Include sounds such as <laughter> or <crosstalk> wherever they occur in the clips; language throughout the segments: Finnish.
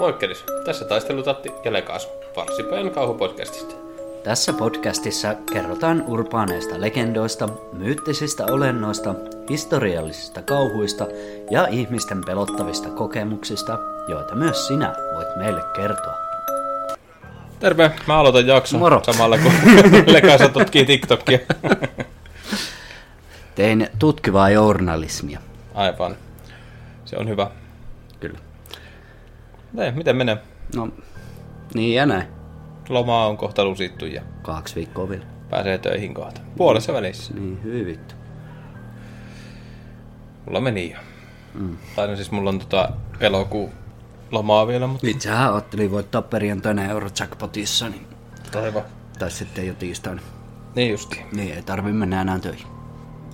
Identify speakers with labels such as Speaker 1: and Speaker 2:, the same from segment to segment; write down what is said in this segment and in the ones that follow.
Speaker 1: Moikkelis, tässä taistelutatti ja Lekaas, Varsipäin kauhupodcastista.
Speaker 2: Tässä podcastissa kerrotaan urbaaneista legendoista, myyttisistä olennoista, historiallisista kauhuista ja ihmisten pelottavista kokemuksista, joita myös sinä voit meille kertoa.
Speaker 1: Terve, mä aloitan jakson
Speaker 2: Moro.
Speaker 1: samalla kun <laughs> Lekaasa tutkii TikTokia.
Speaker 2: Tein tutkivaa journalismia.
Speaker 1: Aivan, se on hyvä.
Speaker 2: Kyllä.
Speaker 1: Ei, miten menee?
Speaker 2: No, niin ja näin.
Speaker 1: Loma on kohta lusittu ja
Speaker 2: Kaksi viikkoa vielä.
Speaker 1: pääsee töihin kohta. Puolessa välissä.
Speaker 2: Niin, hyvin vittu.
Speaker 1: Mulla meni jo. Mm. Tai no siis mulla on tota elokuun lomaa vielä, mutta
Speaker 2: Itsehän ajattelin voittaa perjantaina Eurojackpotissa, niin,
Speaker 1: aivan.
Speaker 2: tai sitten jo tiistaina.
Speaker 1: Niin justi.
Speaker 2: Niin, ei tarvi mennä enää töihin.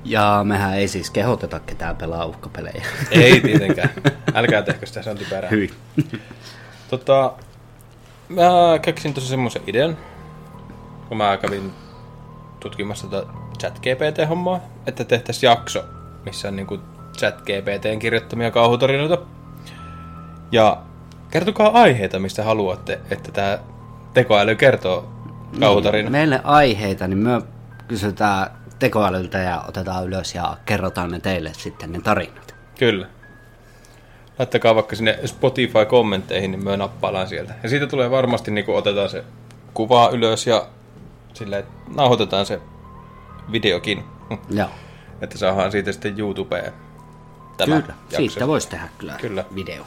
Speaker 2: Ja mehän ei siis kehoteta ketään pelaa uhkapelejä.
Speaker 1: Ei <laughs> tietenkään. Älkää tehkö sitä, se on typerää.
Speaker 2: Hyvin.
Speaker 1: Tota, mä keksin tuossa semmoisen idean, kun mä kävin tutkimassa tätä chat-GPT-hommaa, että tehtäisiin jakso, missä on niinku chat-GPTn kirjoittamia kauhutarinoita. Ja kertokaa aiheita, mistä haluatte, että tämä tekoäly kertoo kauhutarina.
Speaker 2: Meille aiheita, niin me kysytään tekoälyltä ja otetaan ylös ja kerrotaan ne teille sitten ne tarinat.
Speaker 1: Kyllä. Laittakaa vaikka sinne Spotify-kommentteihin, niin me nappaillaan sieltä. Ja siitä tulee varmasti, niin otetaan se kuva ylös ja silleen, että nauhoitetaan se videokin,
Speaker 2: Joo. <laughs>
Speaker 1: että saadaan siitä sitten YouTubeen tämä
Speaker 2: Kyllä,
Speaker 1: jakso.
Speaker 2: siitä voisi tehdä kyllä,
Speaker 1: Kyllä.
Speaker 2: video.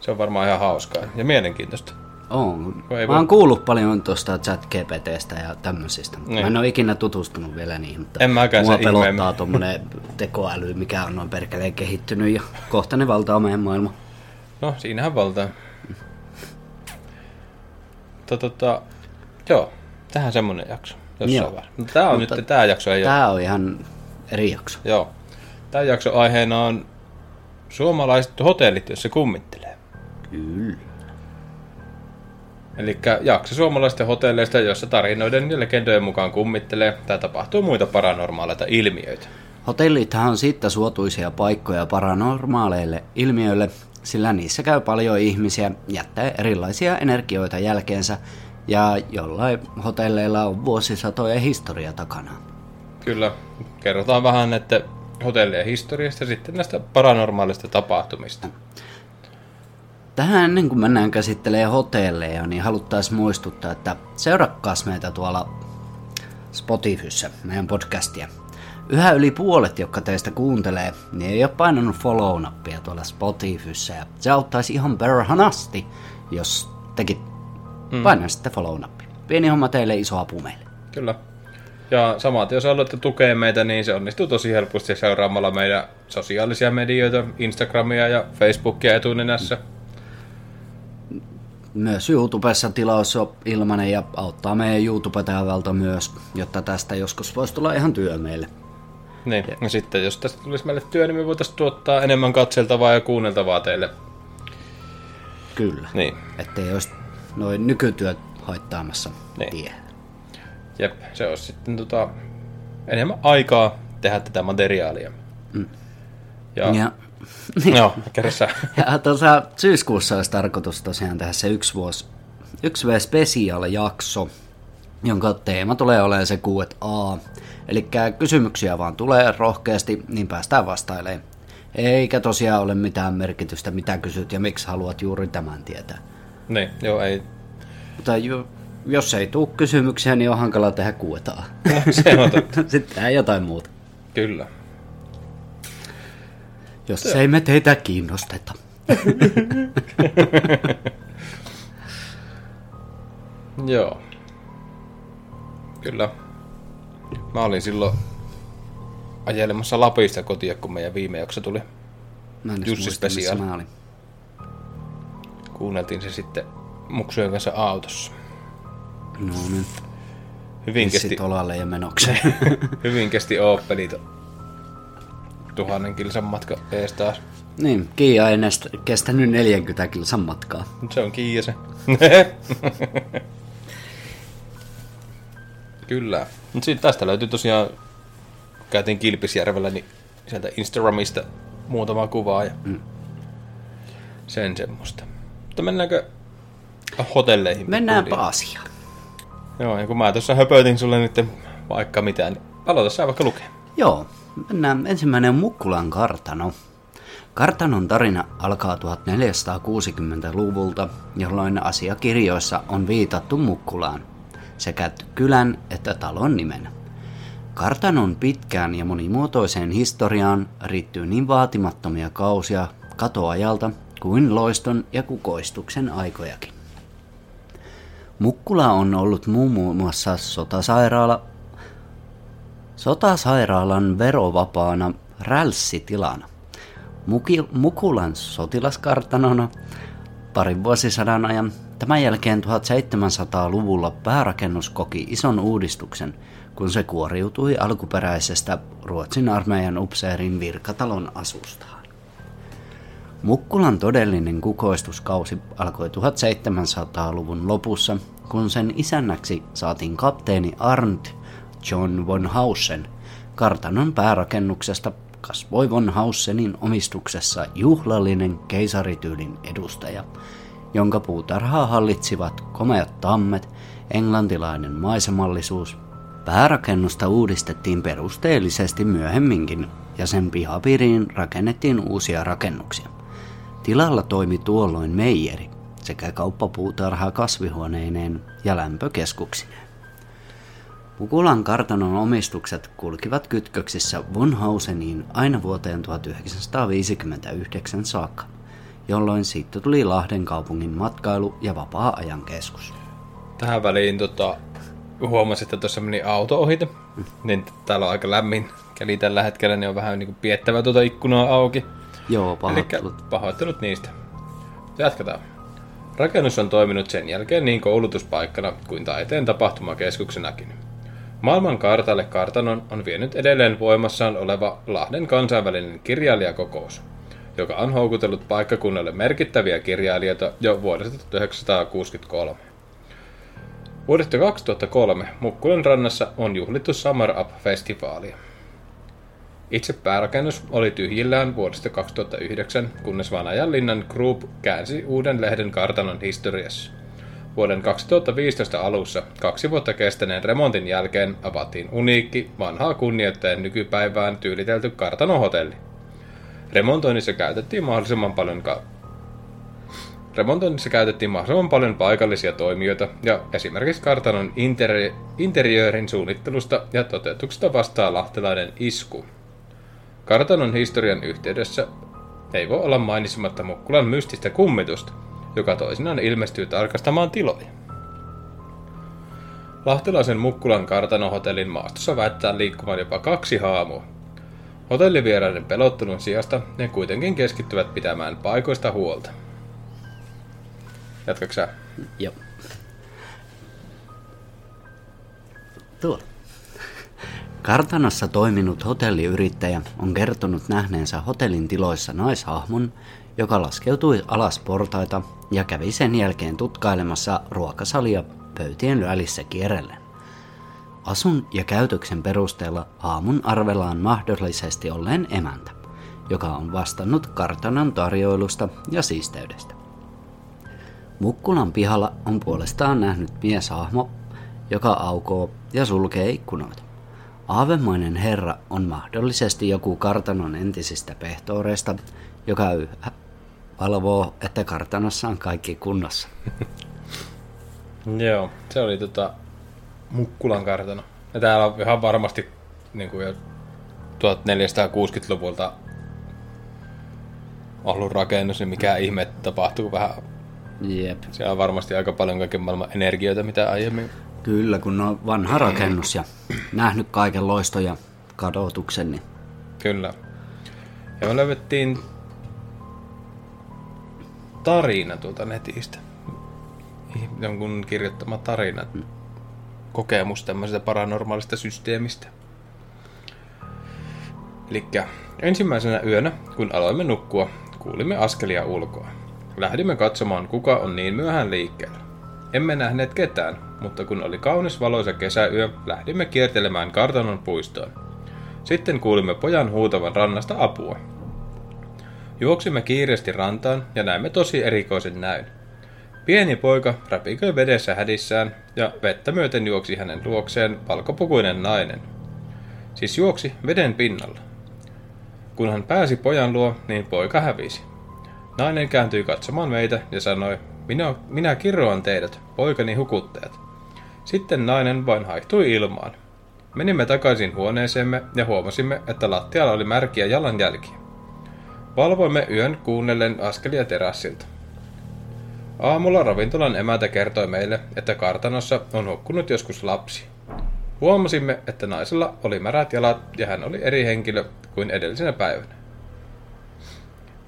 Speaker 1: Se on varmaan ihan hauskaa ja mielenkiintoista.
Speaker 2: On.
Speaker 1: Ei
Speaker 2: Mä oon kuullut paljon tuosta chat GPTstä ja tämmöisistä. mutta
Speaker 1: Niin.
Speaker 2: Mä en ole ikinä tutustunut vielä niihin, mutta
Speaker 1: En mäkään
Speaker 2: mua pelottaa <laughs> tuommoinen tekoäly, mikä on noin perkeleen kehittynyt ja kohta ne valtaa meidän maailma.
Speaker 1: No, siinähän valtaa. Mutta tota, joo, tähän semmonen jakso. Jossain
Speaker 2: Joo.
Speaker 1: vaiheessa. Mutta tää on
Speaker 2: Mutta
Speaker 1: nyt, tää jakso ei ole
Speaker 2: Tää on ihan eri jakso.
Speaker 1: Joo. Tämän jakson aiheena on suomalaiset hotellit, joissa kummittelee.
Speaker 2: Kyllä.
Speaker 1: Eli jakso suomalaisten hotelleista, joissa tarinoiden ja legendojen mukaan kummittelee tai tapahtuu muita paranormaaleita ilmiöitä.
Speaker 2: Hotellithan on siitä suotuisia paikkoja paranormaaleille ilmiöille, sillä niissä käy paljon ihmisiä jättää erilaisia energioita jälkeensä, ja jollain hotelleilla on vuosisatoja historia takana.
Speaker 1: Kyllä, kerrotaan vähän että hotellien historiasta ja sitten näistä paranormaalista tapahtumista.
Speaker 2: Tähän ennen kuin mennään käsittelemään hotelleja, niin haluttaisiin muistuttaa, että seurakkaas meitä tuolla Spotifyssä, meidän podcastia. Yhä yli puolet, jotka teistä kuuntelee, niin ei ole painanut follow-nappia tuolla Spotifyssä. Ja se auttaisi ihan perhanasti, jos tekin mm. painaisitte follow-nappia. Pieni homma teille, iso apu meille.
Speaker 1: Kyllä. Ja samaten, jos haluatte tukea meitä, niin se onnistuu tosi helposti seuraamalla meidän sosiaalisia medioita, Instagramia ja Facebookia etunenässä.
Speaker 2: Myös YouTubessa tilaus on ilmanen ja auttaa meidän YouTube-täyvältä myös, jotta tästä joskus voisi tulla ihan työ meille.
Speaker 1: Niin, ja sitten jos tästä tulisi meille työ, niin me voitaisiin tuottaa enemmän katseltavaa ja kuunneltavaa teille.
Speaker 2: Kyllä.
Speaker 1: Niin,
Speaker 2: Ettei olisi noin nykytyöt haittaamassa
Speaker 1: Niin.
Speaker 2: tie.
Speaker 1: jep, se olisi sitten tota, enemmän aikaa tehdä tätä materiaalia. Mm. Ja, ja.
Speaker 2: Ja,
Speaker 1: Joo, kerro sä.
Speaker 2: ja tuossa syyskuussa olisi tarkoitus tosiaan tehdä se yksi vuosi, yksi V special jakso, jonka teema tulee olemaan se Q&A. Eli kysymyksiä vaan tulee rohkeasti, niin päästään vastailemaan. Eikä tosiaan ole mitään merkitystä, mitä kysyt ja miksi haluat juuri tämän tietää.
Speaker 1: niin, joo, ei.
Speaker 2: Mutta jo, jos ei tule kysymyksiä, niin on hankala tehdä Q&A.
Speaker 1: No, se on totta. <laughs>
Speaker 2: Sitten jotain muuta.
Speaker 1: Kyllä.
Speaker 2: Jos ei me teitä kiinnosteta. <laughs>
Speaker 1: Joo. Kyllä. Mä olin silloin ajelemassa Lapista kotia, kun meidän viime jakso tuli.
Speaker 2: Mä en
Speaker 1: Jussi
Speaker 2: muista, missä
Speaker 1: Special.
Speaker 2: mä olin.
Speaker 1: Kuunneltiin se sitten muksujen kanssa autossa.
Speaker 2: No niin,
Speaker 1: Hyvin kesti,
Speaker 2: olalle ja menokseen. <laughs>
Speaker 1: hyvin kesti Opelito. Tuhannen kilsan matka ees taas.
Speaker 2: niin, Kiia ei näistä kestänyt 40 kilsan matkaa.
Speaker 1: Se on Kiia se. <laughs> Kyllä. Mut siitä tästä löytyy tosiaan, käytiin Kilpisjärvellä, niin sieltä Instagramista muutama kuvaa ja mm. sen semmoista. Mutta mennäänkö hotelleihin? Pikkuhiljaa?
Speaker 2: asiaan.
Speaker 1: Joo, ja kun mä tuossa höpötin sulle nyt vaikka mitään, niin aloita sä vaikka lukea.
Speaker 2: Joo, mennään ensimmäinen Mukkulan kartano. Kartanon tarina alkaa 1460-luvulta, jolloin asiakirjoissa on viitattu Mukkulaan, sekä kylän että talon nimenä. Kartanon pitkään ja monimuotoiseen historiaan riittyy niin vaatimattomia kausia katoajalta kuin loiston ja kukoistuksen aikojakin. Mukkula on ollut muun muassa sotasairaala, sotasairaalan verovapaana rälssitilana. Muki, Mukulan sotilaskartanona parin vuosisadan ajan. Tämän jälkeen 1700-luvulla päärakennus koki ison uudistuksen, kun se kuoriutui alkuperäisestä Ruotsin armeijan upseerin virkatalon asustaan. Mukkulan todellinen kukoistuskausi alkoi 1700-luvun lopussa, kun sen isännäksi saatiin kapteeni Arndt John von Hausen. Kartanon päärakennuksesta kasvoi von Hausenin omistuksessa juhlallinen keisarityylin edustaja, jonka puutarhaa hallitsivat komeat tammet, englantilainen maisemallisuus. Päärakennusta uudistettiin perusteellisesti myöhemminkin ja sen pihapiiriin rakennettiin uusia rakennuksia. Tilalla toimi tuolloin meijeri sekä kauppapuutarha kasvihuoneineen ja lämpökeskuksineen. Pukulan kartanon omistukset kulkivat kytköksissä von Hauseniin aina vuoteen 1959 saakka, jolloin siitä tuli Lahden kaupungin matkailu- ja vapaa-ajan keskus.
Speaker 1: Tähän väliin tota, huomasin, että tuossa meni auto ohite, niin täällä on aika lämmin keli tällä hetkellä, niin on vähän niin kuin piettävä tuota ikkunaa auki.
Speaker 2: Joo, pahoittelut.
Speaker 1: pahoittelut niistä. Jatketaan. Rakennus on toiminut sen jälkeen niin koulutuspaikkana kuin taiteen tapahtumakeskuksenakin. Maailman kartalle kartanon on vienyt edelleen voimassaan oleva Lahden kansainvälinen kirjailijakokous, joka on houkutellut paikkakunnalle merkittäviä kirjailijoita jo vuodesta 1963. Vuodesta 2003 Mukkulan rannassa on juhlittu Summer Up-festivaalia. Itse päärakennus oli tyhjillään vuodesta 2009, kunnes Vanajanlinnan Group käänsi uuden lehden kartanon historiassa. Vuoden 2015 alussa, kaksi vuotta kestäneen remontin jälkeen, avattiin uniikki, vanhaa kunnioittajan nykypäivään tyylitelty kartanohotelli. Remontoinnissa käytettiin mahdollisimman paljon ka- Remontoinnissa käytettiin mahdollisimman paljon paikallisia toimijoita ja esimerkiksi kartanon interi- interiöörin suunnittelusta ja toteutuksesta vastaa lahtelainen isku. Kartanon historian yhteydessä ei voi olla mainitsematta Mukkulan mystistä kummitusta, joka toisinaan ilmestyy tarkastamaan tiloja. Lahtelaisen Mukkulan kartanohotellin maastossa väittää liikkuvan jopa kaksi haamua. Hotellivieraiden pelottelun sijasta ne kuitenkin keskittyvät pitämään paikoista huolta. Jatkaks sä?
Speaker 2: Joo. Tuolla. Kartanossa toiminut hotelliyrittäjä on kertonut nähneensä hotellin tiloissa naishahmon, laskeutui alas portaita ja kävi sen jälkeen tutkailemassa ruokasalia pöytien välissä kierrellen. Asun ja käytöksen perusteella aamun arvellaan mahdollisesti olleen emäntä, joka on vastannut kartanon tarjoilusta ja siisteydestä. Mukkulan pihalla on puolestaan nähnyt mieshahmo, joka aukoo ja sulkee ikkunoita. Aavemainen herra on mahdollisesti joku kartanon entisistä pehtooreista, joka yhä valvoo, että kartanossa on kaikki kunnossa. <laughs>
Speaker 1: Joo, se oli tota Mukkulan kartano. Ja täällä on ihan varmasti niin kuin jo 1460-luvulta ollut rakennus, niin mikä ihme tapahtuu vähän.
Speaker 2: Jep.
Speaker 1: Siellä on varmasti aika paljon kaiken maailman energioita, mitä aiemmin.
Speaker 2: Kyllä, kun on vanha rakennus ja nähnyt kaiken loiston ja kadotuksen, niin
Speaker 1: Kyllä. Ja me löydettiin tarina tuolta netistä. Jonkun kirjoittama tarina. Kokemus tämmöisestä paranormaalista systeemistä. Eli ensimmäisenä yönä, kun aloimme nukkua, kuulimme askelia ulkoa. Lähdimme katsomaan, kuka on niin myöhään liikkeellä. Emme nähneet ketään, mutta kun oli kaunis valoisa kesäyö, lähdimme kiertelemään kartanon puistoon. Sitten kuulimme pojan huutavan rannasta apua. Juoksimme kiireesti rantaan ja näimme tosi erikoisen näyn. pieni poika räpiköi vedessä hädissään ja vettä myöten juoksi hänen luokseen valkopukuinen nainen. Siis juoksi veden pinnalla. Kun hän pääsi pojan luo, niin poika hävisi. Nainen kääntyi katsomaan meitä ja sanoi, minä, minä kirroan teidät, poikani hukuttajat. Sitten nainen vain haihtui ilmaan. Menimme takaisin huoneeseemme ja huomasimme, että lattialla oli märkiä jalanjälkiä. Valvoimme yön kuunnellen askelia terassilta. Aamulla ravintolan emäntä kertoi meille, että kartanossa on hukkunut joskus lapsi. Huomasimme, että naisella oli märät jalat ja hän oli eri henkilö kuin edellisenä päivänä.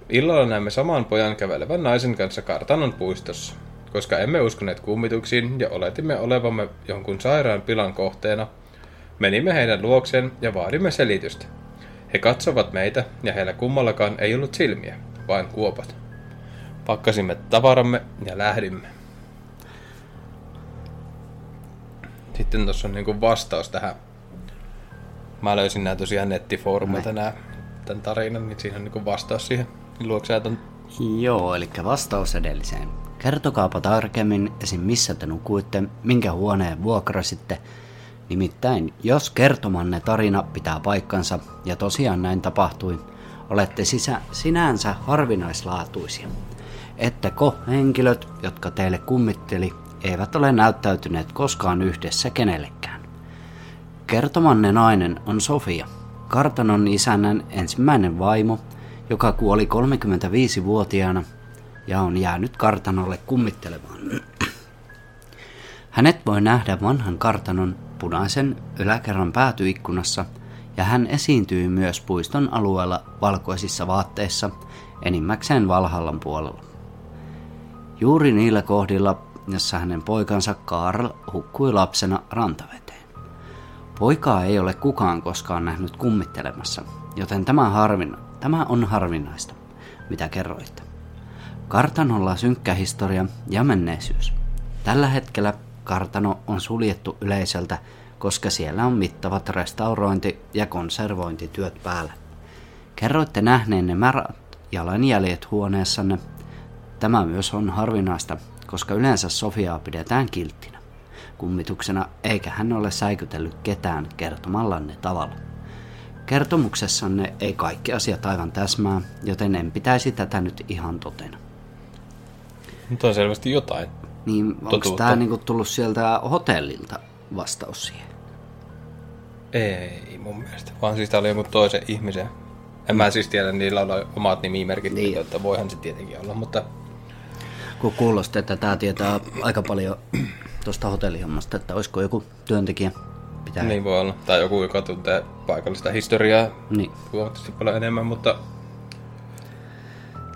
Speaker 1: Illalla näemme saman pojan kävelevän naisen kanssa kartanon puistossa. Koska emme uskoneet kummituksiin ja oletimme olevamme jonkun sairaan pilan kohteena, menimme heidän luokseen ja vaadimme selitystä. He katsovat meitä ja heillä kummallakaan ei ollut silmiä, vain kuopat. Pakkasimme tavaramme ja lähdimme. Sitten tuossa on niinku vastaus tähän. Mä löysin nämä tosiaan nettifoorumeilta nämä, tämän tarinan, niin siinä on niinku vastaus siihen. Luokse ton...
Speaker 2: Joo, eli vastaus edelliseen. Kertokaapa tarkemmin esim. missä te nukuitte, minkä huoneen vuokrasitte. Nimittäin, jos kertomanne tarina pitää paikkansa, ja tosiaan näin tapahtui, olette sisä, sinänsä harvinaislaatuisia. Etteko henkilöt, jotka teille kummitteli, eivät ole näyttäytyneet koskaan yhdessä kenellekään. Kertomanne nainen on Sofia, kartanon isännän ensimmäinen vaimo, joka kuoli 35-vuotiaana ja on jäänyt kartanolle kummittelemaan. <clears throat> Hänet voi nähdä vanhan kartanon punaisen yläkerran päätyikkunassa ja hän esiintyy myös puiston alueella valkoisissa vaatteissa enimmäkseen Valhallan puolella. Juuri niillä kohdilla, jossa hänen poikansa Karl hukkui lapsena rantaveteen. Poikaa ei ole kukaan koskaan nähnyt kummittelemassa, joten tämä, harvin, tämä on harvinaista, mitä kerroitte. Kartanolla synkkä historia ja menneisyys. Tällä hetkellä kartano on suljettu yleisöltä, koska siellä on mittavat restaurointi- ja konservointityöt päällä. Kerroitte nähneenne märät jalanjäljet huoneessanne. Tämä myös on harvinaista, koska yleensä Sofiaa pidetään kilttinä kummituksena, eikä hän ole säikytellyt ketään kertomallanne tavalla. Kertomuksessanne ei kaikki asiat aivan täsmää, joten en pitäisi tätä nyt ihan totena.
Speaker 1: Nyt on selvästi jotain.
Speaker 2: Niin onko tämä niinku tullut sieltä hotellilta vastaus siihen?
Speaker 1: Ei mun mielestä, vaan siis tää oli jonkun toisen ihmisen. En mä siis tiedä, niillä on omat nimimerkit,
Speaker 2: Niin.
Speaker 1: niin. että voihan se tietenkin olla, mutta
Speaker 2: Kun kuulosti, että tämä tietää aika paljon <clears throat> tuosta hotellihommasta, että olisiko joku työntekijä pitää.
Speaker 1: niin voi olla. Tai joku, joka tuntee paikallista historiaa
Speaker 2: Niin.
Speaker 1: huomattavasti paljon enemmän, mutta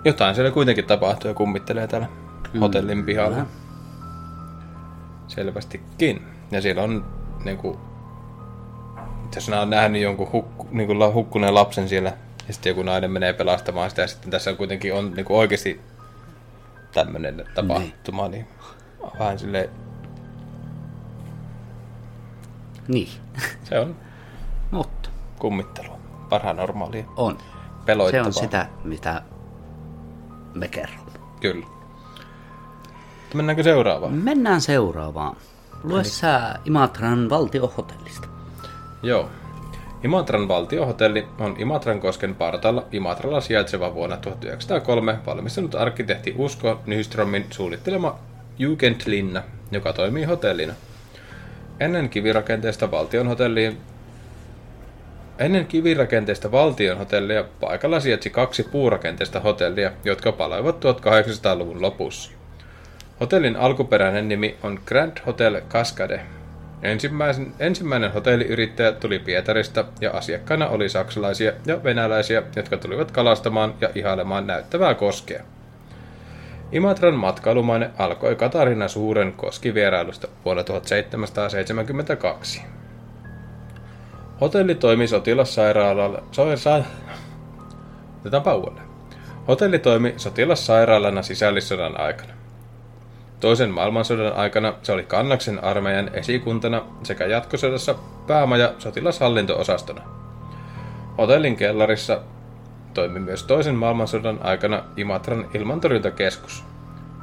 Speaker 1: jotain siellä kuitenkin tapahtuu ja kummittelee täällä mm, hotellin pihalla.
Speaker 2: kyllä.
Speaker 1: Selvästikin. Ja siellä on niinku, jos nämä on nähnyt jonkun hukku, niinku, hukkuneen lapsen siellä, ja sitten joku nainen menee pelastamaan sitä, ja sitten tässä kuitenkin on niinku oikeasti tämmöinen tapahtuma, niin, niin vähän silleen,
Speaker 2: Niin.
Speaker 1: se on
Speaker 2: Mutta
Speaker 1: kummittelua. Parhaan normaalia.
Speaker 2: on. Se
Speaker 1: Peloittavaa.
Speaker 2: on sitä, mitä me kerromme.
Speaker 1: Kyllä. Mennäänkö seuraavaan?
Speaker 2: Mennään seuraavaan. Lue sä Imatran valtiohotellista.
Speaker 1: Joo. Imatran valtiohotelli on Imatran kosken partaalla Imatralla sijaitseva vuonna 1903 valmistunut arkkitehti Usko Nyströmin suunnittelema Jugendlinna, joka toimii hotellina. Ennen kivirakenteesta valtion hotelliin Ennen kivirakenteista valtion hotellia paikalla sijaitsi kaksi puurakenteista hotellia, jotka paloivat 1800-luvun lopussa. Hotellin alkuperäinen nimi on Grand Hotel Cascade. Ensimmäisen, ensimmäinen hotelliyrittäjä tuli Pietarista ja asiakkaina oli saksalaisia ja venäläisiä, jotka tulivat kalastamaan ja ihailemaan näyttävää koskea. Imatran matkailumaine alkoi Katarina Suuren koskivierailusta vuonna 1772. Hotelli toimi sotilassairaalalla... So, sa, Otetaanpa. Hotelli toimi sotilassairaalana sisällissodan aikana. Toisen maailmansodan aikana se oli Kannaksen armeijan esikuntana sekä jatkosodassa päämaja sotilashallinto-osastona. Hotellin kellarissa toimi myös toisen maailmansodan aikana Imatran ilmantorjuntakeskus.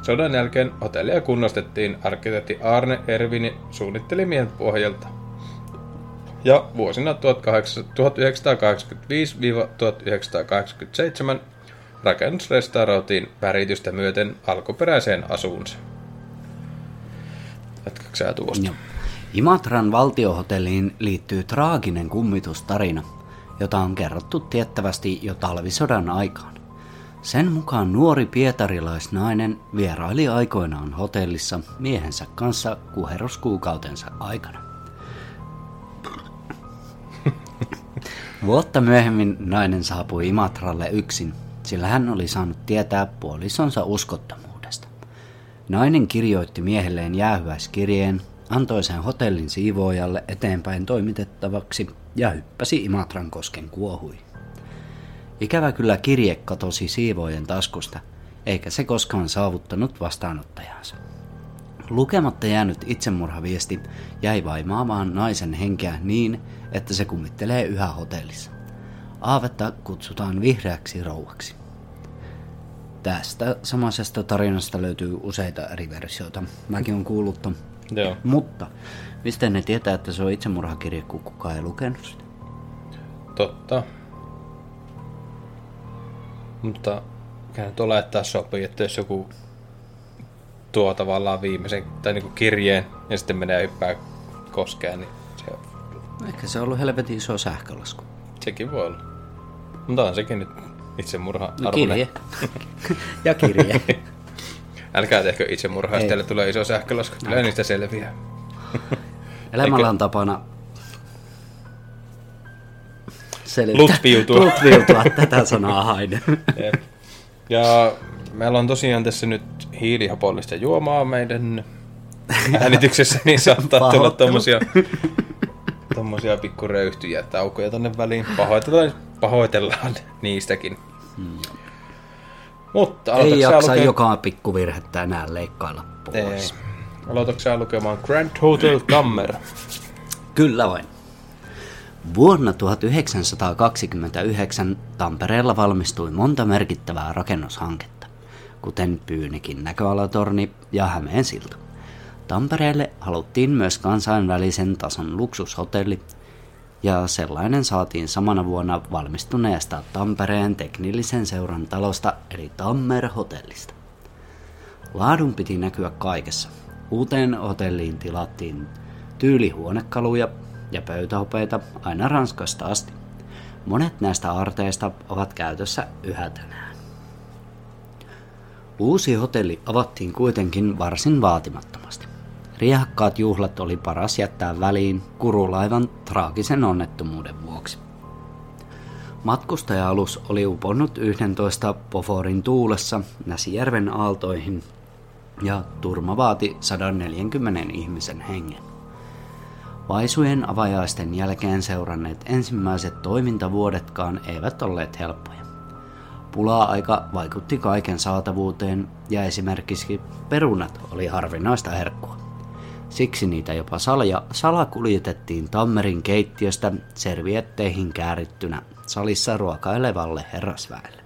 Speaker 1: Sodan jälkeen hotellia kunnostettiin arkkitehti Arne Ervini suunnittelimien pohjalta. Ja vuosina 1985-1987 rakennus restauroitiin väritystä myöten alkuperäiseen asuunsa. Jatkatko sä tuosta?
Speaker 2: Joo. Imatran valtiohotelliin liittyy traaginen kummitustarina, jota on kerrottu tiettävästi jo talvisodan aikaan. Sen mukaan nuori pietarilaisnainen vieraili aikoinaan hotellissa miehensä kanssa kuheruskuukautensa aikana. <laughs> Vuotta myöhemmin nainen saapui Imatralle yksin, sillä hän oli saanut tietää puolisonsa uskottomuudesta. Nainen kirjoitti miehelleen jäähyäiskirjeen, antoi sen hotellin siivoojalle eteenpäin toimitettavaksi ja hyppäsi Imatran kosken kuohui. Ikävä kyllä kirje katosi siivoojen taskusta, eikä se koskaan saavuttanut vastaanottajansa. Lukematta jäänyt itsemurhaviesti jäi vaimaamaan naisen henkeä niin, että se kummittelee yhä hotellissa. Aavetta kutsutaan vihreäksi rouvaksi. Tästä samaisesta tarinasta löytyy useita eri versioita. Mäkin on kuullut ton.
Speaker 1: Joo.
Speaker 2: Mutta mistä ne tietää, että se on itsemurhakirje, kun kukaan ei lukenut sitä?
Speaker 1: Totta. Mutta kyllä nyt olettaa sopii, että jos joku tuo tavallaan viimeisen tai niinku kirjeen ja sitten menee yppää koskeen, niin se,
Speaker 2: Ehkä se on ollut helvetin iso sähkölasku.
Speaker 1: sekin voi olla. Mutta on sekin nyt itsemurha
Speaker 2: No, kirje. <laughs> ja kirje. <laughs>
Speaker 1: Älkää tehkö itsemurhaa, jos
Speaker 2: Ei.
Speaker 1: teille tulee iso sähkölasku. Kyllä niistä selviää. <laughs>
Speaker 2: Elämällä on tapana selittää.
Speaker 1: Lutviutua.
Speaker 2: Lutviutua tätä sanaa hain.
Speaker 1: Ja meillä on tosiaan tässä nyt hiilihapollista juomaa meidän äänityksessä, niin saattaa tulla tommosia, tommosia pikkuröyhtyjä taukoja tonne väliin. Pahoitellaan, pahoitellaan niistäkin. Mutta
Speaker 2: Hmm. Ei jaksa
Speaker 1: lukea-
Speaker 2: joka pikkuvirhettä enää leikkailla pois.
Speaker 1: Ei. Aloitatko lukemaan Grand Hotel <clears throat> Kammer?
Speaker 2: Kyllä vain. Vuonna 1929 Tampereella valmistui monta merkittävää rakennushanketta, kuten Pyynikin näköalatorni ja Hämeen silta. Tampereelle haluttiin myös kansainvälisen tason luksushotelli, ja sellainen saatiin samana vuonna valmistuneesta Tampereen teknillisen seuran talosta eli Tammer Hotellista. Laadun piti näkyä kaikessa. Uuteen hotelliin tilattiin tyylihuonekaluja ja pöytähopeita aina Ranskasta asti. Monet näistä arteista ovat käytössä yhä tänään. Uusi hotelli avattiin kuitenkin varsin vaatimattomasti. Riehakkaat juhlat oli paras jättää väliin kurulaivan traagisen onnettomuuden vuoksi. Matkustaja-alus oli uponnut 11 Poforin tuulessa Näsijärven aaltoihin ja turma vaati 140 ihmisen hengen. Vaisujen avajaisten jälkeen seuranneet ensimmäiset toimintavuodetkaan eivät olleet helppoja. Pulaa-aika vaikutti kaiken saatavuuteen ja esimerkiksi perunat oli harvinaista herkkua. Siksi niitä jopa salja, salakuljetettiin Tammerin keittiöstä servietteihin käärittynä salissa ruokailevalle herrasväelle.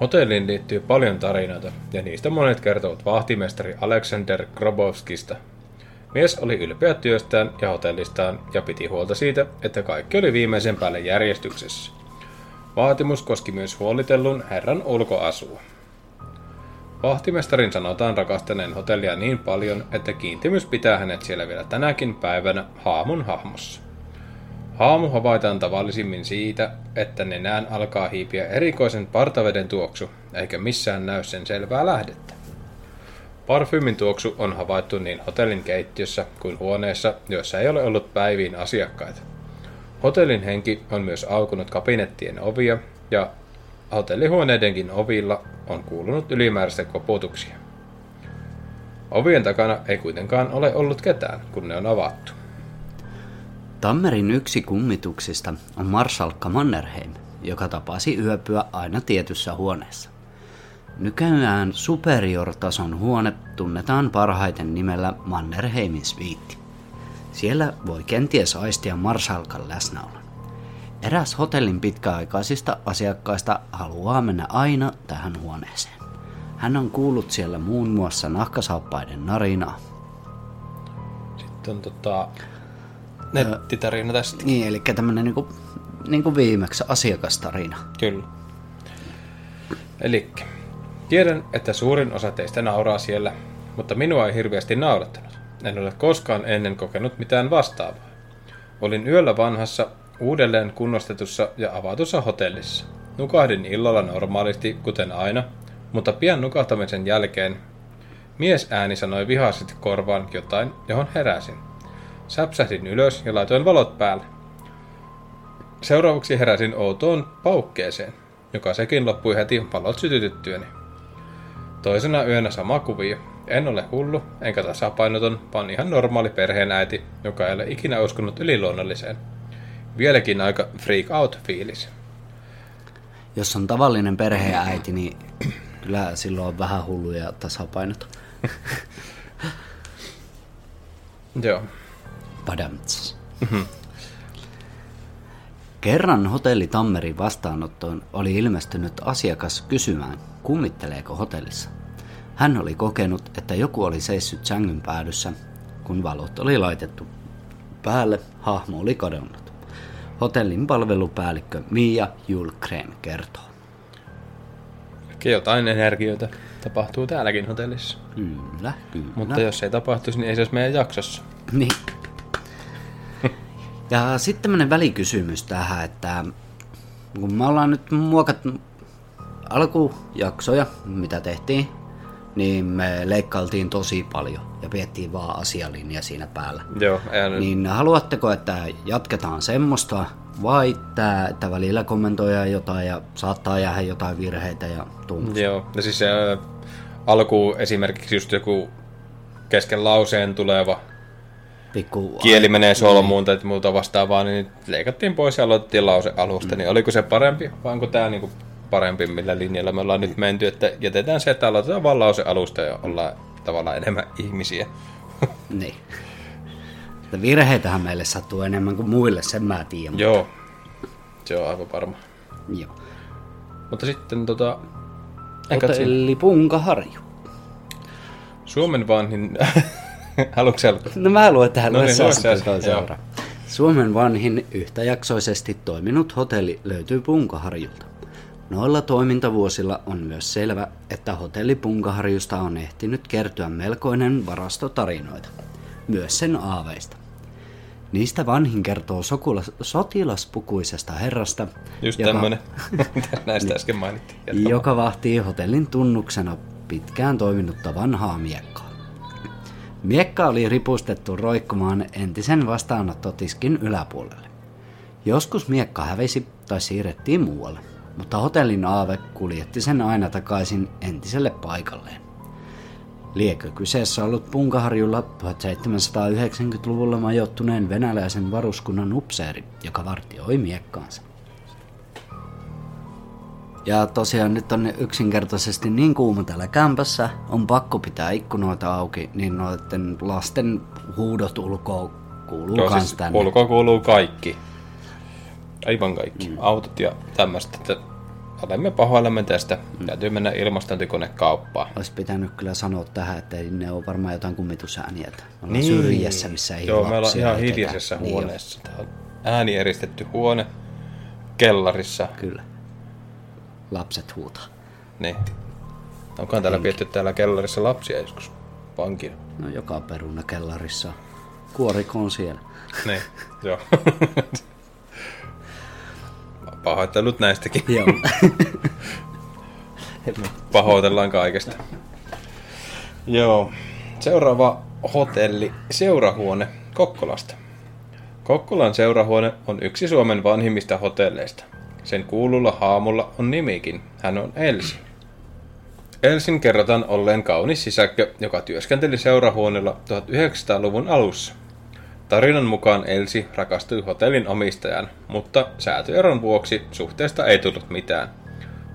Speaker 1: Hotelliin liittyy paljon tarinoita, ja niistä monet kertovat vahtimestari Alexander Grobowskista. Mies oli ylpeä työstään ja hotellistaan ja piti huolta siitä, että kaikki oli viimeisen päälle järjestyksessä. Vaatimus koski myös huolitellun herran ulkoasua. Vahtimestarin sanotaan rakastaneen hotellia niin paljon, että kiintymys pitää hänet siellä vielä tänäkin päivänä haamun hahmossa. Haamu havaitaan tavallisimmin siitä, että nenään alkaa hiipiä erikoisen partaveden tuoksu, eikä missään näy sen selvää lähdettä. Parfyymin tuoksu on havaittu niin hotellin keittiössä kuin huoneessa, joissa ei ole ollut päiviin asiakkaita. Hotellin henki on myös aukunut kabinettien ovia ja hotellihuoneidenkin ovilla on kuulunut ylimääräistä koputuksia. Ovien takana ei kuitenkaan ole ollut ketään, kun ne on avattu.
Speaker 2: Tammerin yksi kummituksista on Marsalkka Mannerheim, joka tapasi yöpyä aina tietyssä huoneessa. Nykyään superior-tason huone tunnetaan parhaiten nimellä Mannerheimin sviitti. Siellä voi kenties aistia Marsalkan läsnäolon. Eräs hotellin pitkäaikaisista asiakkaista haluaa mennä aina tähän huoneeseen. Hän on kuullut siellä muun muassa nahkasaappaiden narinaa.
Speaker 1: Sitten on tota, nettitarina tästä.
Speaker 2: Niin, eli tämmönen niinku, niinku viimeksi asiakastarina.
Speaker 1: Kyllä. Eli tiedän, että suurin osa teistä nauraa siellä, mutta minua ei hirveästi naurattanut. En ole koskaan ennen kokenut mitään vastaavaa. Olin yöllä vanhassa, uudelleen kunnostetussa ja avatussa hotellissa. Nukahdin illalla normaalisti, kuten aina, mutta pian nukahtamisen jälkeen mies ääni sanoi vihaisesti korvaan jotain, johon heräsin. Säpsähdin ylös ja laitoin valot päälle. Seuraavaksi heräsin outoon paukkeeseen, joka sekin loppui heti valot sytytettyäni. Toisena yönä sama kuvio. En ole hullu, enkä tasapainoton, vaan ihan normaali perheenäiti, joka ei ole ikinä uskonut yliluonnolliseen. Vieläkin aika freak out fiilis.
Speaker 2: Jos on tavallinen perheenäiti, niin kyllä silloin on vähän hullu ja tasapainot. <laughs>
Speaker 1: Joo.
Speaker 2: Padamts. Kerran hotelli Tammerin vastaanottoon oli ilmestynyt asiakas kysymään, kummitteleeko hotellissa. Hän oli kokenut, että joku oli seissyt sängyn päädyssä, kun valot oli laitettu päälle, hahmo oli kadonnut. Hotellin palvelupäällikkö Mia Julkren kertoo.
Speaker 1: Ehkä jotain energioita tapahtuu täälläkin hotellissa.
Speaker 2: Kyllä, kyllä.
Speaker 1: Mutta jos ei tapahtuisi, niin ei se olisi meidän jaksossa.
Speaker 2: Niin. Ja sitten tämmönen välikysymys tähän, että kun me ollaan nyt muokattu alkujaksoja, mitä tehtiin, niin me leikkailtiin tosi paljon ja piettiin vaan asialinja siinä päällä.
Speaker 1: Joo, nyt.
Speaker 2: Niin haluatteko, että jatketaan semmoista vai tää, että välillä kommentoidaan jotain ja saattaa jäädä jotain virheitä ja tuommoista?
Speaker 1: Joo, ja siis se ä, alku esimerkiksi just joku kesken lauseen tuleva
Speaker 2: Pikku
Speaker 1: kieli menee solmuun tai muuta vastaavaa, niin leikattiin pois ja aloitettiin lause alusta. Niin oliko se parempi vai onko tämä niinku parempi, millä linjalla me ollaan nyt menty, että jätetään se, että aloitetaan vaan lause alusta ja ollaan tavallaan enemmän ihmisiä. <laughs>
Speaker 2: Niin. Että virheitähän meille sattuu enemmän kuin muille, sen mä tiedän.
Speaker 1: Joo, se on aivan varma.
Speaker 2: Joo.
Speaker 1: Mutta sitten tota...
Speaker 2: Hotelli Punkaharju.
Speaker 1: Suomen vanhin... <laughs> Haluatko sä?
Speaker 2: No mä luen tähän
Speaker 1: No niin,
Speaker 2: seuraa. Suomen vanhin yhtäjaksoisesti toiminut hotelli löytyy Punkaharjulta. Noilla toimintavuosilla on myös selvä, että hotelli Punkaharjusta on ehtinyt kertyä melkoinen varasto tarinoita. Myös sen aaveista. Niistä vanhin kertoo sokulas, sotilaspukuisesta herrasta,
Speaker 1: Just
Speaker 2: joka-
Speaker 1: tämmönen. <laughs> Näistä äsken mainittiin.
Speaker 2: Joka vahtii hotellin tunnuksena pitkään toiminutta vanhaa miekkaa. Miekka oli ripustettu roikkumaan entisen vastaanottotiskin yläpuolelle. Joskus miekka hävisi tai siirrettiin muualle, mutta hotellin aave kuljetti sen aina takaisin entiselle paikalleen. Liekö kyseessä ollut Punkaharjulla 1790-luvulla majoittuneen venäläisen varuskunnan upseeri, joka vartioi miekkaansa. Ja tosiaan nyt on yksinkertaisesti niin kuuma täällä kämpässä, on pakko pitää ikkunoita auki, niin noiden lasten huudot ulkoa kuuluu
Speaker 1: Joo,
Speaker 2: kans
Speaker 1: siis
Speaker 2: tänne.
Speaker 1: ulkoa kuuluu kaikki. Aivan kaikki. Mm. Autot ja tämmöistä. Että olemme pahoillamme tästä. Mm. Täytyy mennä ilmastointikonekauppaan.
Speaker 2: Olisi pitänyt kyllä sanoa tähän, että ne ole varmaan jotain kummitusääniä. ollaan syrjässä, missä ei
Speaker 1: Niin. Joo, me ollaan ihan hiljaisessa
Speaker 2: niin
Speaker 1: huoneessa. Tää on ääni eristetty huone kellarissa.
Speaker 2: Kyllä. Lapset huutaa.
Speaker 1: Niin. Onkohan täällä pietty täällä kellarissa lapsia joskus vankina?
Speaker 2: No joka peruna kellarissa. Kuoriko on siellä.
Speaker 1: Niin, joo. <laughs> Pahoittelut näistäkin. <laughs>
Speaker 2: Joo. <laughs>
Speaker 1: Pahoitellaan kaikesta. Joo. Seuraava hotelli, seurahuone Kokkolasta. Kokkolan seurahuone on yksi Suomen vanhimmista hotelleista. Sen kuululla haamulla on nimikin. Hän on Elsi. Elsin kerrotaan olleen kaunis sisäkkö, joka työskenteli seurahuoneella 1900-luvun alussa. Tarinan mukaan Elsi rakastui hotellin omistajan, mutta säätyeron vuoksi suhteesta ei tullut mitään.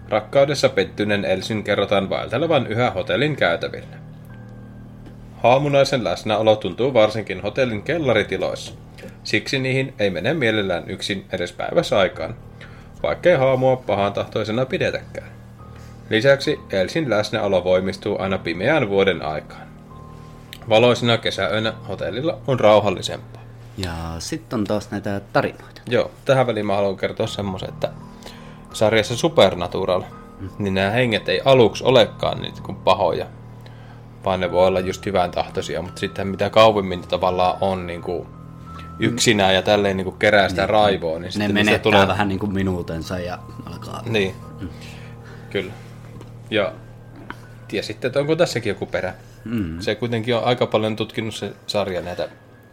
Speaker 1: Rakkaudessa pettyneen Elsin kerrotaan vaeltelevan yhä hotellin käytävillä. Haamunaisen läsnäolo tuntuu varsinkin hotellin kellaritiloissa. Siksi niihin ei mene mielellään yksin edes päivässä aikaan, vaikkei haamua pahan tahtoisena pidetäkään. Lisäksi Elsin läsnäolo voimistuu aina pimeään vuoden aikaan. Valoisina kesäöinä hotellilla on rauhallisempaa.
Speaker 2: Ja sitten on taas näitä tarinoita.
Speaker 1: Joo, tähän väliin mä haluan kertoa semmoisen, että sarjassa Supernatural, mm. niin nämä henget ei aluksi olekaan niitä kuin pahoja, vaan ne voi olla just hyvän tahtoisia, mutta sitten mitä kauemmin tavallaan on niin kuin yksinään ja tälleen niin kuin kerää sitä niin, raivoa, niin
Speaker 2: ne
Speaker 1: sitten
Speaker 2: menettää
Speaker 1: tulee...
Speaker 2: vähän niin kuin minuutensa ja alkaa...
Speaker 1: Niin, mm. kyllä. Ja tiesitte, että onko tässäkin joku perä. Mm. Se kuitenkin on aika paljon tutkinut se sarja näitä,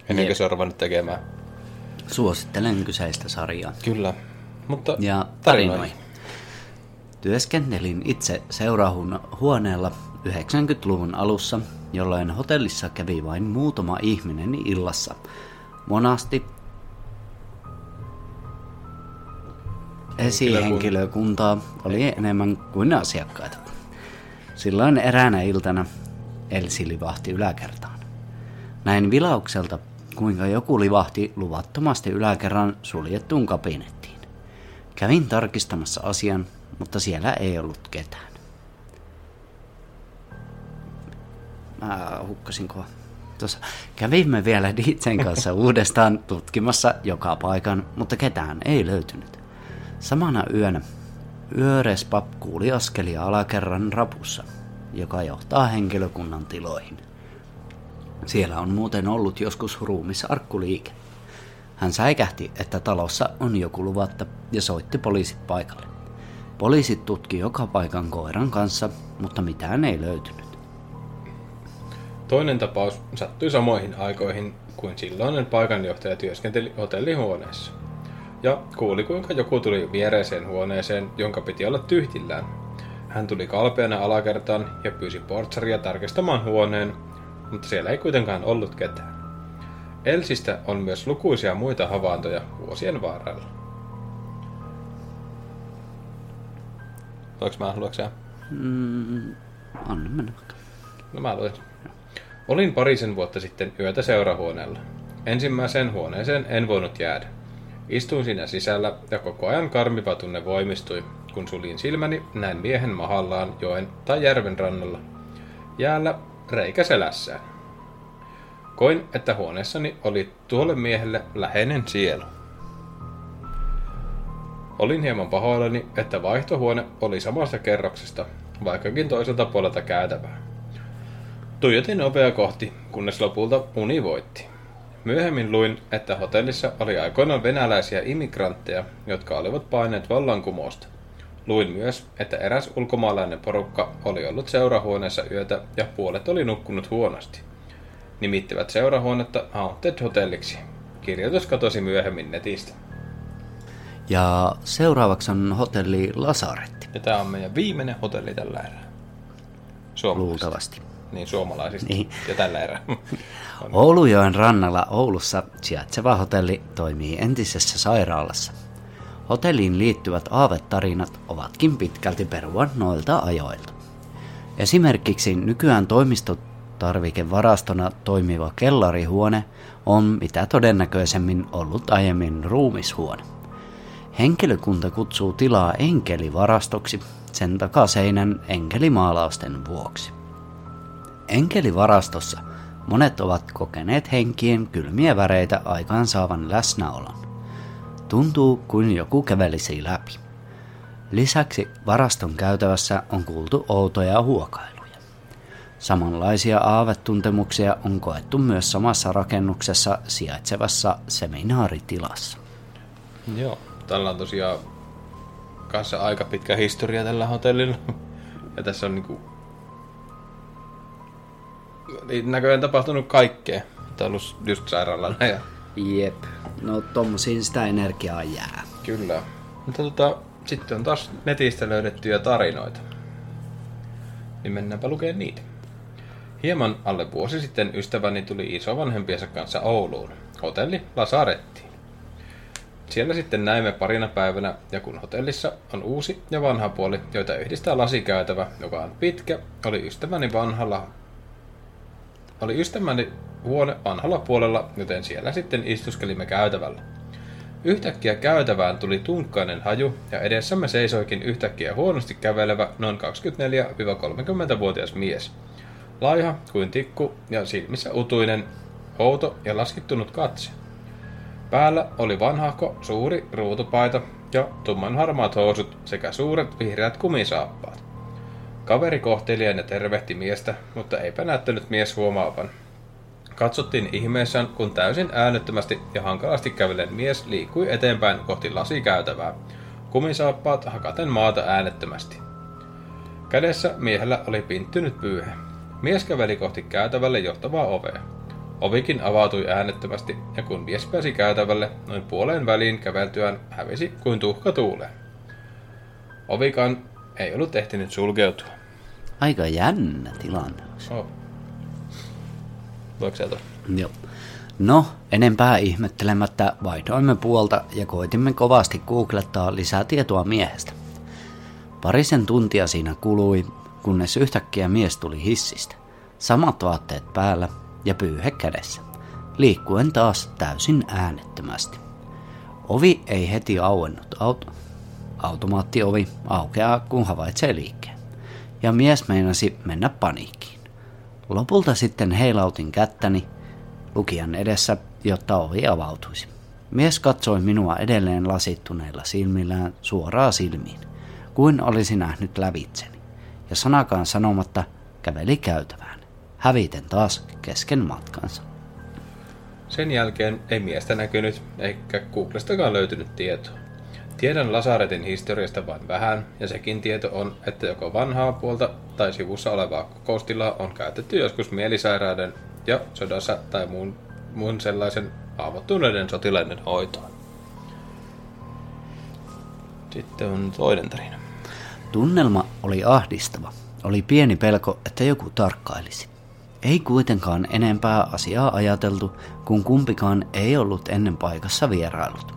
Speaker 1: ennen kuin se on ruvennut tekemään.
Speaker 2: Suosittelen kyseistä sarjaa.
Speaker 1: Kyllä. Mutta
Speaker 2: Ja tarinoi. Työskentelin itse seurahuoneella 90-luvun alussa, jolloin hotellissa kävi vain muutama ihminen illassa. Monasti esihenkilökuntaa oli enemmän kuin asiakkaita. Silloin eräänä iltana Elsi livahti yläkertaan. Näin vilaukselta, kuinka joku livahti luvattomasti yläkerran suljettuun kabinettiin. Kävin tarkistamassa asian, mutta siellä ei ollut ketään. Mä hukkasinko? Tuossa kävimme vielä Diitsen kanssa <laughs> uudestaan tutkimassa joka paikan, mutta ketään ei löytynyt. Samana yönä Yörespap kuuli askelia alakerran rapussa, joka johtaa henkilökunnan tiloihin. Siellä on muuten ollut joskus ruumis arkkuliike. Hän säikähti, että talossa on joku luvatta ja soitti poliisit paikalle. Poliisit tutki joka paikan koiran kanssa, mutta mitään ei löytynyt.
Speaker 1: Toinen tapaus sattui samoihin aikoihin kuin silloinen paikanjohtaja työskenteli hotellihuoneessa. Ja kuuli kuinka joku tuli viereiseen huoneeseen, jonka piti olla tyhjillään. Hän tuli kalpeana alakertaan ja pyysi portsaria tarkistamaan huoneen, mutta siellä ei kuitenkaan ollut ketään. Elsistä on myös lukuisia muita havaintoja vuosien varrella. Lueks mä, lueks sä?
Speaker 2: Mm, anna mennä vaikka.
Speaker 1: No mä luen. Olin parisen vuotta sitten yötä seurahuoneella. Ensimmäiseen huoneeseen en voinut jäädä. Istuin siinä sisällä ja koko ajan karmiva tunne voimistui, kun sulin silmäni näin miehen mahallaan joen tai järven rannalla. Jäällä reikä selässään. Koin, että huoneessani oli tuolle miehelle läheinen sielu. Olin hieman pahoillani, että vaihtohuone oli samasta kerroksesta, vaikkakin toiselta puolelta käytävää. Tuijotin ovea kohti, kunnes lopulta uni voitti. Myöhemmin luin, että hotellissa oli aikoinaan venäläisiä immigrantteja, jotka olivat paineet vallankumousta. Luin myös, että eräs ulkomaalainen porukka oli ollut seurahuoneessa yötä ja puolet oli nukkunut huonosti. Nimittivät seurahuonetta Haunted Hotelliksi. Kirjoitus katosi myöhemmin netistä.
Speaker 2: Ja seuraavaksi on hotelli Lasaretti,
Speaker 1: Ja tämä on meidän viimeinen hotelli tällä erää.
Speaker 2: Luultavasti.
Speaker 1: Niin, suomalaisista.
Speaker 2: Niin.
Speaker 1: Ja tällä erää. <laughs>
Speaker 2: Oulujoen rannalla Oulussa sijaitseva hotelli toimii entisessä sairaalassa. Hotelliin liittyvät aavetarinat ovatkin pitkälti perua noilta ajoilta. Esimerkiksi nykyään toimistotarvikevarastona toimiva kellarihuone on mitä todennäköisemmin ollut aiemmin ruumishuone. Henkilökunta kutsuu tilaa enkelivarastoksi sen takaseinän enkelimaalausten vuoksi. Enkelivarastossa monet ovat kokeneet henkien kylmiä väreitä aikaansaavan läsnäolon. Tuntuu kuin joku kävelisi läpi. Lisäksi varaston käytävässä on kuultu outoja huokailuja. Samanlaisia aavetuntemuksia on koettu myös samassa rakennuksessa sijaitsevassa seminaaritilassa.
Speaker 1: Joo, tällä on tosiaan kanssa aika pitkä historia tällä hotellilla. Ja tässä on niinku... Niin näköjään tapahtunut kaikkea. Tämä on ollut just sairaalana ja...
Speaker 2: Jep, no tommosiin sitä energiaa jää.
Speaker 1: Kyllä. Mutta tota, sitten on taas netistä löydettyjä tarinoita. Niin mennäänpä lukemaan niitä. Hieman alle vuosi sitten ystäväni tuli isovanhempiensa kanssa Ouluun. Hotelli Lasarettiin. Siellä sitten näimme parina päivänä, ja kun hotellissa on uusi ja vanha puoli, joita yhdistää lasikäytävä, joka on pitkä, oli ystäväni vanhalla oli ystäväni huone vanhalla puolella, joten siellä sitten istuskelimme käytävällä. Yhtäkkiä käytävään tuli tunkkainen haju ja edessämme seisoikin yhtäkkiä huonosti kävelevä noin 24-30-vuotias mies. Laiha kuin tikku ja silmissä utuinen, outo ja laskittunut katse. Päällä oli vanhahko suuri ruutupaita ja tumman harmaat housut sekä suuret vihreät kumisaappaat. Kaveri kohteli ja tervehti miestä, mutta eipä näyttänyt mies huomaavan. Katsottiin ihmeessään, kun täysin äänettömästi ja hankalasti kävelen mies liikkui eteenpäin kohti lasikäytävää. Kumisaappaat hakaten maata äänettömästi. Kädessä miehellä oli pinttynyt pyyhe. Mies käveli kohti käytävälle johtavaa ovea. Ovikin avautui äänettömästi, ja kun mies pääsi käytävälle, noin puoleen väliin käveltyään hävisi kuin tuhka tuuleen. Ovikan ei ollut ehtinyt sulkeutua.
Speaker 2: Aika jännä tilanne.
Speaker 1: Oh. Voiko sieltä?
Speaker 2: Joo. No, enempää ihmettelemättä vaihdoimme puolta ja koitimme kovasti googlettaa lisää tietoa miehestä. Parisen tuntia siinä kului, kunnes yhtäkkiä mies tuli hissistä. Samat vaatteet päällä ja pyyhe kädessä, liikkuen taas täysin äänettömästi. Ovi ei heti auennut. Auto- automaattiovi aukeaa, kun havaitsee liikkeen. Ja mies meinasi mennä paniikkiin. Lopulta sitten heilautin kättäni lukijan edessä, jotta ovi avautuisi. Mies katsoi minua edelleen lasittuneilla silmillään suoraa silmiin, kuin olisi nähnyt lävitseni, ja sanakaan sanomatta käveli käytävään, häviten taas kesken matkansa.
Speaker 1: Sen jälkeen ei miestä näkynyt, eikä Googlestakaan löytynyt tietoa. Tiedän Lasaretin historiasta vain vähän, ja sekin tieto on, että joko vanhaa puolta tai sivussa olevaa kokoustilaa on käytetty joskus mielisairauden ja sodassa tai muun, muun sellaisen haavoittuneiden sotilaiden hoitoon. Sitten on toinen tarina.
Speaker 2: Tunnelma oli ahdistava. Oli pieni pelko, että joku tarkkailisi. Ei kuitenkaan enempää asiaa ajateltu, kun kumpikaan ei ollut ennen paikassa vierailut.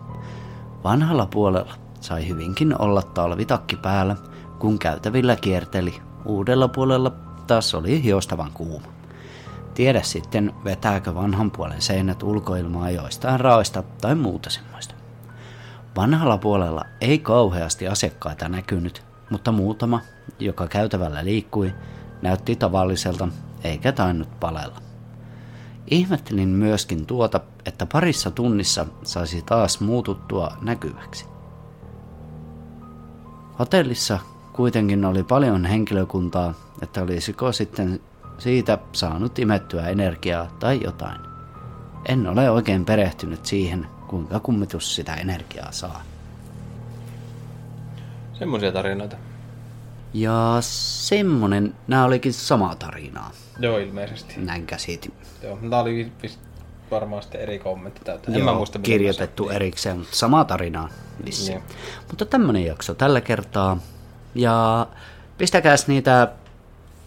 Speaker 2: Vanhalla puolella sai hyvinkin olla talvitakki päällä, kun käytävillä kierteli. Uudella puolella taas oli hiostavan kuuma. Tiedä sitten, vetääkö vanhan puolen seinät ulkoilmaa joistain raoista tai muuta semmoista. Vanhalla puolella ei kauheasti asiakkaita näkynyt, mutta muutama, joka käytävällä liikkui, näytti tavalliselta eikä tainnut palella. Ihmettelin myöskin tuota, että parissa tunnissa saisi taas muututtua näkyväksi. Hotellissa kuitenkin oli paljon henkilökuntaa, että olisiko sitten siitä saanut imettyä energiaa tai jotain. En ole oikein perehtynyt siihen, kuinka kummitus sitä energiaa saa.
Speaker 1: Semmoisia tarinoita.
Speaker 2: Ja semmonen, nämä olikin samaa tarinaa,
Speaker 1: Joo, ilmeisesti.
Speaker 2: näin käsitin.
Speaker 1: Joo, tämä oli varmaan sitten eri kommentti täältä. En
Speaker 2: Joo,
Speaker 1: mä muista,
Speaker 2: kirjoitettu
Speaker 1: mä
Speaker 2: erikseen, mutta samaa tarinaa vissiin.
Speaker 1: Joo.
Speaker 2: Mutta tämmönen jakso tällä kertaa. Ja pistäkääs niitä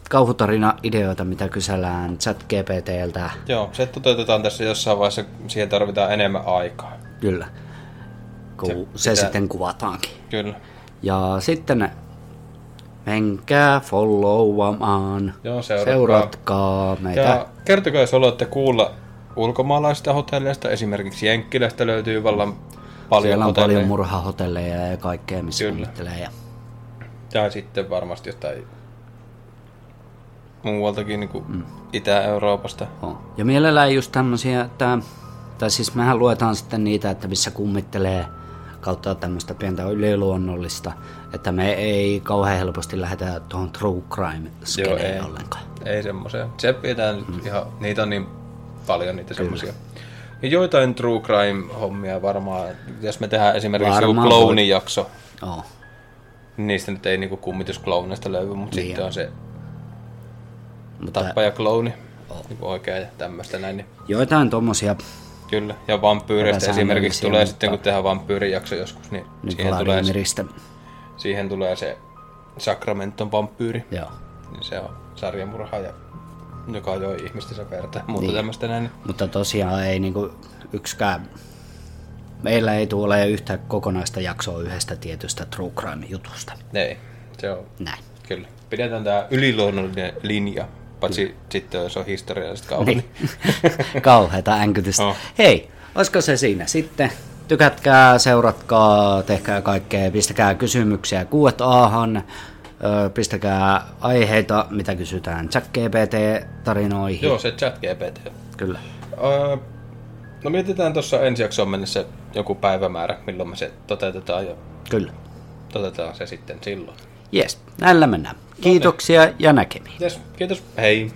Speaker 2: kauhutarina-ideoita, mitä kysellään chat GPTltä.
Speaker 1: Joo, se toteutetaan tässä jossain vaiheessa, siihen tarvitaan enemmän aikaa.
Speaker 2: Kyllä. Ku, se,
Speaker 1: Se
Speaker 2: se
Speaker 1: pitää-
Speaker 2: sitten kuvataankin.
Speaker 1: Kyllä.
Speaker 2: Ja sitten menkää followaamaan.
Speaker 1: Joo, seuratkaa.
Speaker 2: Seuratkaa meitä.
Speaker 1: Ja kertokaa, jos haluatte kuulla ulkomaalaisista hotelleista, esimerkiksi Jenkkilästä löytyy vallan paljon
Speaker 2: Siellä on
Speaker 1: hotelleja.
Speaker 2: paljon murhahotelleja ja kaikkea, missä
Speaker 1: Kyllä.
Speaker 2: Ja
Speaker 1: Ja sitten varmasti jotain muualtakin niin kuin mm. Itä-Euroopasta.
Speaker 2: On. Ja mielellään just tämmöisiä, että, tai siis mehän luetaan sitten niitä, että missä kummittelee kautta tämmöistä pientä yliluonnollista, että me ei kauhean helposti lähdetä tuohon true crime
Speaker 1: Joo,
Speaker 2: skeneen
Speaker 1: ei.
Speaker 2: ollenkaan.
Speaker 1: Ei semmoisia. Se pitää nyt ihan, niitä on niin paljon niitä semmoisia. Joitain true crime-hommia varmaan, jos me tehdään esimerkiksi joku
Speaker 2: Varmaan
Speaker 1: clownin jakso,
Speaker 2: Oo.
Speaker 1: niin niistä nyt ei niinku kummitusklooneista löydy, mutta
Speaker 2: Niin
Speaker 1: sitten
Speaker 2: on.
Speaker 1: se
Speaker 2: Mutta
Speaker 1: tappajaklouni, niinku oikea ja tämmöistä näin, niin
Speaker 2: joitain tommosia
Speaker 1: kyllä. Ja vampyyreistä esimerkiksi tulee
Speaker 2: mutta-
Speaker 1: sitten, kun tehdään vampyyrijakso joskus, niin siihen tulee,
Speaker 2: Vladimirista.
Speaker 1: siihen tulee se Sacramenton vampyyri.
Speaker 2: Joo.
Speaker 1: Niin se on sarjamurhaaja, joka joi ihmistensä verta ja muuta
Speaker 2: Niin.
Speaker 1: tämmöistä näin.
Speaker 2: Mutta tosiaan ei niinku yksikään... Meillä ei tule yhtä kokonaista jaksoa yhdestä tietystä true crime jutusta.
Speaker 1: Ei, se on
Speaker 2: Näin.
Speaker 1: kyllä. Pidetään tämä yliluonnollinen linja, paitsi sitten jos on historialliset kaupat.
Speaker 2: Niin. <laughs> Kauheeta änkytystä.
Speaker 1: Oh.
Speaker 2: Hei, olisiko se siinä sitten? Tykätkää, seuratkaa, tehkää kaikkea, pistäkää kysymyksiä Q&Ahan, ö, pistäkää aiheita, mitä kysytään ChatGPT-tarinoihin.
Speaker 1: Joo, se chat GPT.
Speaker 2: Kyllä.
Speaker 1: Öö, no mietitään tuossa ensi jaksoon mennessä joku päivämäärä, milloin me se toteutetaan ja
Speaker 2: Kyllä.
Speaker 1: toteutetaan se sitten silloin.
Speaker 2: Jes, näillä mennään. Kiitoksia ja näkemiin.
Speaker 1: Yes, kiitos, hei!